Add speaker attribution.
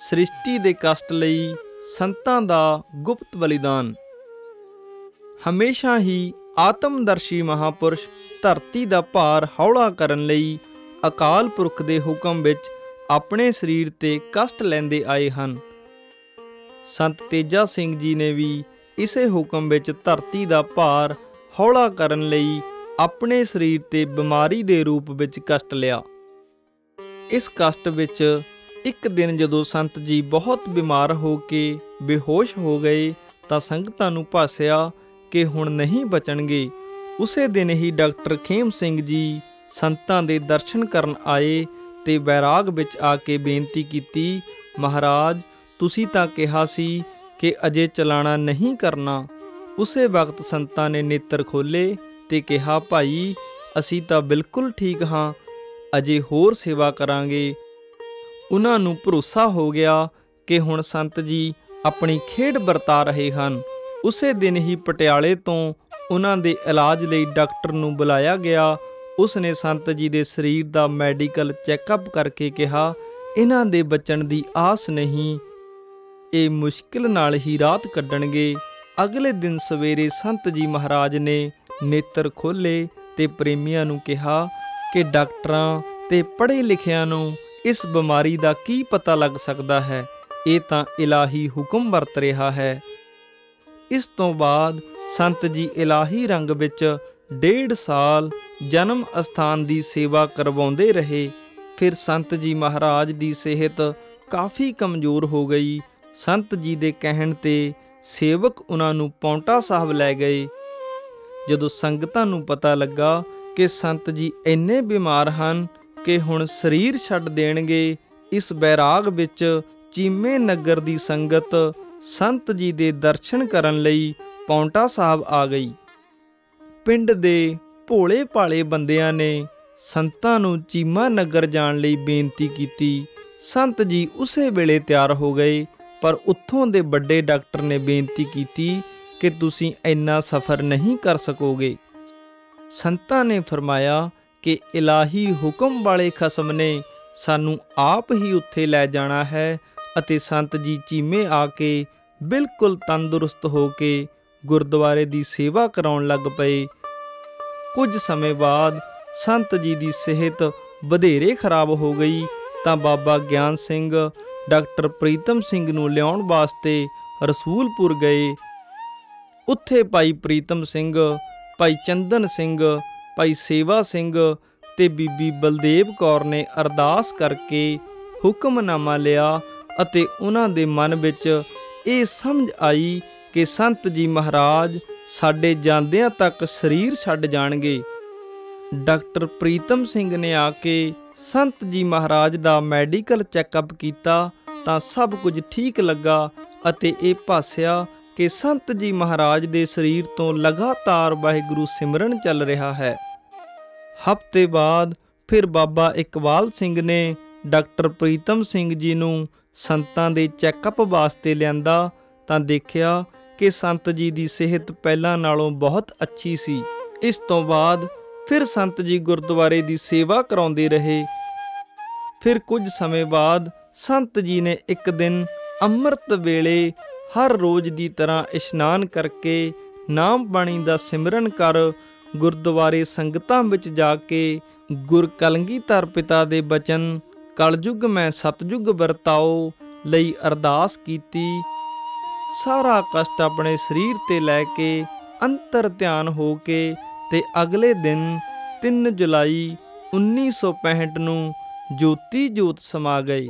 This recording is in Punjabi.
Speaker 1: ਸ੍ਰਿਸ਼ਟੀ ਦੇ ਕਸ਼ਟ ਲਈ ਸੰਤਾਂ ਦਾ ਗੁਪਤ ਬਲੀਦਾਨ। ਹਮੇਸ਼ਾ ਹੀ ਆਤਮਦਰਸ਼ੀ ਮਹਾਪੁਰਸ਼ ਧਰਤੀ ਦਾ ਭਾਰ ਹੌਲਾ ਕਰਨ ਲਈ ਅਕਾਲ ਪੁਰਖ ਦੇ ਹੁਕਮ ਵਿੱਚ ਆਪਣੇ ਸਰੀਰ ਤੇ ਕਸ਼ਟ ਲੈਂਦੇ ਆਏ ਹਨ। ਸੰਤ ਤੇਜਾ ਸਿੰਘ ਜੀ ਨੇ ਵੀ ਇਸੇ ਹੁਕਮ ਵਿੱਚ ਧਰਤੀ ਦਾ ਭਾਰ ਹੌਲਾ ਕਰਨ ਲਈ ਆਪਣੇ ਸਰੀਰ ਤੇ ਬਿਮਾਰੀ ਦੇ ਰੂਪ ਵਿੱਚ ਕਸ਼ਟ ਲਿਆ। ਇਸ ਕਸ਼ਟ ਵਿੱਚ ਇੱਕ ਦਿਨ ਜਦੋਂ ਸੰਤ ਜੀ ਬਹੁਤ ਬਿਮਾਰ ਹੋ ਕੇ ਬੇਹੋਸ਼ ਹੋ ਗਏ, ਤਾਂ ਸੰਗਤਾਂ ਨੂੰ ਭਾਸਿਆ ਕਿ ਹੁਣ ਨਹੀਂ ਬਚਣਗੇ। ਉਸੇ ਦਿਨ ਹੀ ਡਾਕਟਰ ਖੇਮ ਸਿੰਘ ਜੀ ਸੰਤਾਂ ਦੇ ਦਰਸ਼ਨ ਕਰਨ ਆਏ ਤੇ ਬੈਰਾਗ ਵਿੱਚ ਆ ਕੇ ਬੇਨਤੀ ਕੀਤੀ, ਮਹਾਰਾਜ, ਤੁਸੀਂ ਤਾਂ ਕਿਹਾ ਸੀ ਕਿ ਅਜੇ ਚਲਾਣਾ ਨਹੀਂ ਕਰਨਾ। ਉਸੇ ਵਕਤ ਸੰਤਾਂ ਨੇ ਨੇਤਰ ਖੋਲੇ ਤੇ ਕਿਹਾ, ਭਾਈ, ਅਸੀਂ ਤਾਂ ਬਿਲਕੁਲ ਠੀਕ ਹਾਂ, ਅਜੇ ਹੋਰ ਸੇਵਾ ਕਰਾਂਗੇ। ਉਹਨਾਂ ਨੂੰ ਭਰੋਸਾ ਹੋ ਗਿਆ ਕਿ ਹੁਣ ਸੰਤ ਜੀ ਆਪਣੀ ਖੇਡ ਵਰਤਾ ਰਹੇ ਹਨ। ਉਸੇ ਦਿਨ ਹੀ ਪਟਿਆਲੇ ਤੋਂ ਉਹਨਾਂ ਦੇ ਇਲਾਜ ਲਈ ਡਾਕਟਰ ਨੂੰ ਬੁਲਾਇਆ ਗਿਆ। ਉਸ ਨੇ ਸੰਤ ਜੀ ਦੇ ਸਰੀਰ ਦਾ ਮੈਡੀਕਲ ਚੈੱਕਅਪ ਕਰਕੇ ਕਿਹਾ, ਇਹਨਾਂ ਦੇ ਬਚਣ ਦੀ ਆਸ ਨਹੀਂ, ਇਹ ਮੁਸ਼ਕਿਲ ਨਾਲ ਹੀ ਰਾਤ ਕੱਢਣਗੇ। ਅਗਲੇ ਦਿਨ ਸਵੇਰੇ ਸੰਤ ਜੀ ਮਹਾਰਾਜ ਨੇ ਨੇਤਰ ਖੋਲੇ ਤੇ ਪ੍ਰੇਮੀਆਂ ਨੂੰ ਕਿਹਾ ਕਿ ਡਾਕਟਰਾਂ ਤੇ ਪੜ੍ਹੇ ਲਿਖਿਆਂ ਨੂੰ ਇਸ ਬਿਮਾਰੀ ਦਾ ਕੀ ਪਤਾ ਲੱਗ ਸਕਦਾ ਹੈ? ਇਹ ਤਾਂ ਇਲਾਹੀ ਹੁਕਮ ਵਰਤ ਰਿਹਾ ਹੈ। ਇਸ ਤੋਂ ਬਾਅਦ ਸੰਤ ਜੀ ਇਲਾਹੀ ਰੰਗ ਵਿੱਚ ਡੇਢ ਸਾਲ ਜਨਮ ਅਸਥਾਨ ਦੀ ਸੇਵਾ ਕਰਵਾਉਂਦੇ ਰਹੇ। ਫਿਰ ਸੰਤ ਜੀ ਮਹਾਰਾਜ ਦੀ ਸਿਹਤ ਕਾਫੀ ਕਮਜ਼ੋਰ ਹੋ ਗਈ। ਸੰਤ ਜੀ ਦੇ ਕਹਿਣ ਤੇ ਸੇਵਕ ਉਹਨਾਂ ਨੂੰ ਪੌਂਟਾ ਸਾਹਿਬ ਲੈ ਗਏ। ਜਦੋਂ ਸੰਗਤਾਂ ਨੂੰ ਪਤਾ ਲੱਗਾ ਕਿ ਸੰਤ ਜੀ ਇੰਨੇ ਬਿਮਾਰ ਹਨ ਕਿ ਹੁਣ ਸਰੀਰ ਛੱਡ ਦੇਣਗੇ, ਇਸ ਬੈਰਾਗ ਵਿੱਚ ਚੀਮੇ ਨਗਰ ਦੀ ਸੰਗਤ ਸੰਤ ਜੀ ਦੇ ਦਰਸ਼ਨ ਕਰਨ ਲਈ ਪੌਂਟਾ ਸਾਹਿਬ ਆ ਗਈ। ਪਿੰਡ ਦੇ ਭੋਲੇ ਭਾਲੇ ਬੰਦਿਆਂ ਨੇ ਸੰਤਾਂ ਨੂੰ ਚੀਮਾ ਨਗਰ ਜਾਣ ਲਈ ਬੇਨਤੀ ਕੀਤੀ। ਸੰਤ ਜੀ ਉਸੇ ਵੇਲੇ ਤਿਆਰ ਹੋ ਗਏ, ਪਰ ਉੱਥੋਂ ਦੇ ਵੱਡੇ ਡਾਕਟਰ ਨੇ ਬੇਨਤੀ ਕੀਤੀ ਕਿ ਤੁਸੀਂ ਇੰਨਾ ਸਫ਼ਰ ਨਹੀਂ ਕਰ ਸਕੋਗੇ। ਸੰਤਾਂ ਨੇ ਫਰਮਾਇਆ ਕਿ ਇਲਾਹੀ ਹੁਕਮ ਵਾਲੇ ਖਸਮ ਨੇ ਸਾਨੂੰ ਆਪ ਹੀ ਉੱਥੇ ਲੈ ਜਾਣਾ ਹੈ ਅਤੇ ਸੰਤ ਜੀ ਚੀਮੇ ਆ ਕੇ ਬਿਲਕੁਲ ਤੰਦਰੁਸਤ ਹੋ ਕੇ ਗੁਰਦੁਆਰੇ ਦੀ ਸੇਵਾ ਕਰਾਉਣ ਲੱਗ ਪਏ। ਕੁਝ ਸਮੇਂ ਬਾਅਦ ਸੰਤ ਜੀ ਦੀ ਸਿਹਤ ਵਧੇਰੇ ਖਰਾਬ ਹੋ ਗਈ ਤਾਂ ਬਾਬਾ ਗਿਆਨ ਸਿੰਘ, ਡਾਕਟਰ ਪ੍ਰੀਤਮ ਸਿੰਘ ਨੂੰ ਲਿਆਉਣ ਵਾਸਤੇ ਰਸੂਲਪੁਰ ਗਏ ਉੱਥੇ ਭਾਈ ਪ੍ਰੀਤਮ ਸਿੰਘ, ਭਾਈ ਚੰਦਨ ਸਿੰਘ, ਭਾਈ ਸੇਵਾ ਸਿੰਘ ਤੇ ਬੀਬੀ ਬਲਦੇਵ ਕੌਰ ਨੇ ਅਰਦਾਸ ਕਰਕੇ ਹੁਕਮਨਾਮਾ ਲਿਆ ਅਤੇ ਉਹਨਾਂ ਦੇ ਮਨ ਵਿੱਚ ਇਹ ਸਮਝ ਆਈ ਕਿ ਸੰਤ ਜੀ ਮਹਾਰਾਜ ਸਾਡੇ ਜਾਂਦਿਆਂ ਤੱਕ ਸਰੀਰ ਛੱਡ ਜਾਣਗੇ। ਡਾਕਟਰ ਪ੍ਰੀਤਮ ਸਿੰਘ ਨੇ ਆ ਕੇ ਸੰਤ ਜੀ ਮਹਾਰਾਜ ਦਾ ਮੈਡੀਕਲ ਚੈੱਕਅਪ ਕੀਤਾ ਤਾਂ ਸਭ ਕੁਝ ਠੀਕ ਲੱਗਾ ਅਤੇ ਇਹ ਭਾਸਿਆ ਕਿ ਸੰਤ ਜੀ ਮਹਾਰਾਜ ਦੇ ਸਰੀਰ ਤੋਂ ਲਗਾਤਾਰ ਵਾਹਿਗੁਰੂ ਸਿਮਰਨ ਚੱਲ ਰਿਹਾ ਹੈ। ਹਫ਼ਤੇ ਬਾਅਦ ਫਿਰ ਬਾਬਾ ਇਕਬਾਲ ਸਿੰਘ ਨੇ ਡਾਕਟਰ ਪ੍ਰੀਤਮ ਸਿੰਘ ਜੀ ਨੂੰ ਸੰਤਾਂ ਦੇ ਚੈੱਕਅਪ ਵਾਸਤੇ ਲਿਆਂਦਾ ਤਾਂ ਦੇਖਿਆ ਕਿ ਸੰਤ ਜੀ ਦੀ ਸਿਹਤ ਪਹਿਲਾਂ ਨਾਲੋਂ ਬਹੁਤ ਅੱਛੀ ਸੀ। ਇਸ ਤੋਂ ਬਾਅਦ ਫਿਰ ਸੰਤ ਜੀ ਗੁਰਦੁਆਰੇ ਦੀ ਸੇਵਾ ਕਰਾਉਂਦੇ ਰਹੇ। ਫਿਰ ਕੁਝ ਸਮੇਂ ਬਾਅਦ ਸੰਤ ਜੀ ਨੇ ਇੱਕ ਦਿਨ ਅੰਮ੍ਰਿਤ ਵੇਲੇ ਹਰ ਰੋਜ਼ ਦੀ ਤਰ੍ਹਾਂ ਇਸ਼ਨਾਨ ਕਰਕੇ ਨਾਮ ਬਾਣੀ ਦਾ ਸਿਮਰਨ ਕਰ ਗੁਰਦੁਆਰੇ ਸੰਗਤਾਂ ਵਿੱਚ ਜਾ ਕੇ ਗੁਰ ਕਲੰਗੀਧਰ ਪਿਤਾ ਦੇ ਬਚਨ, ਕਲਯੁਗ ਮੈਂ ਸਤਜੁਗ ਵਰਤਾਓ ਲਈ ਅਰਦਾਸ ਕੀਤੀ। ਸਾਰਾ ਕਸ਼ਟ ਆਪਣੇ ਸਰੀਰ ਤੇ ਲੈ ਕੇ ਅੰਤਰ ਧਿਆਨ ਹੋ ਕੇ ਤੇ ਅਗਲੇ ਦਿਨ 3 ਜੁਲਾਈ 1965 ਨੂੰ ਜੋਤੀ ਜੋਤ ਸਮਾ ਗਏ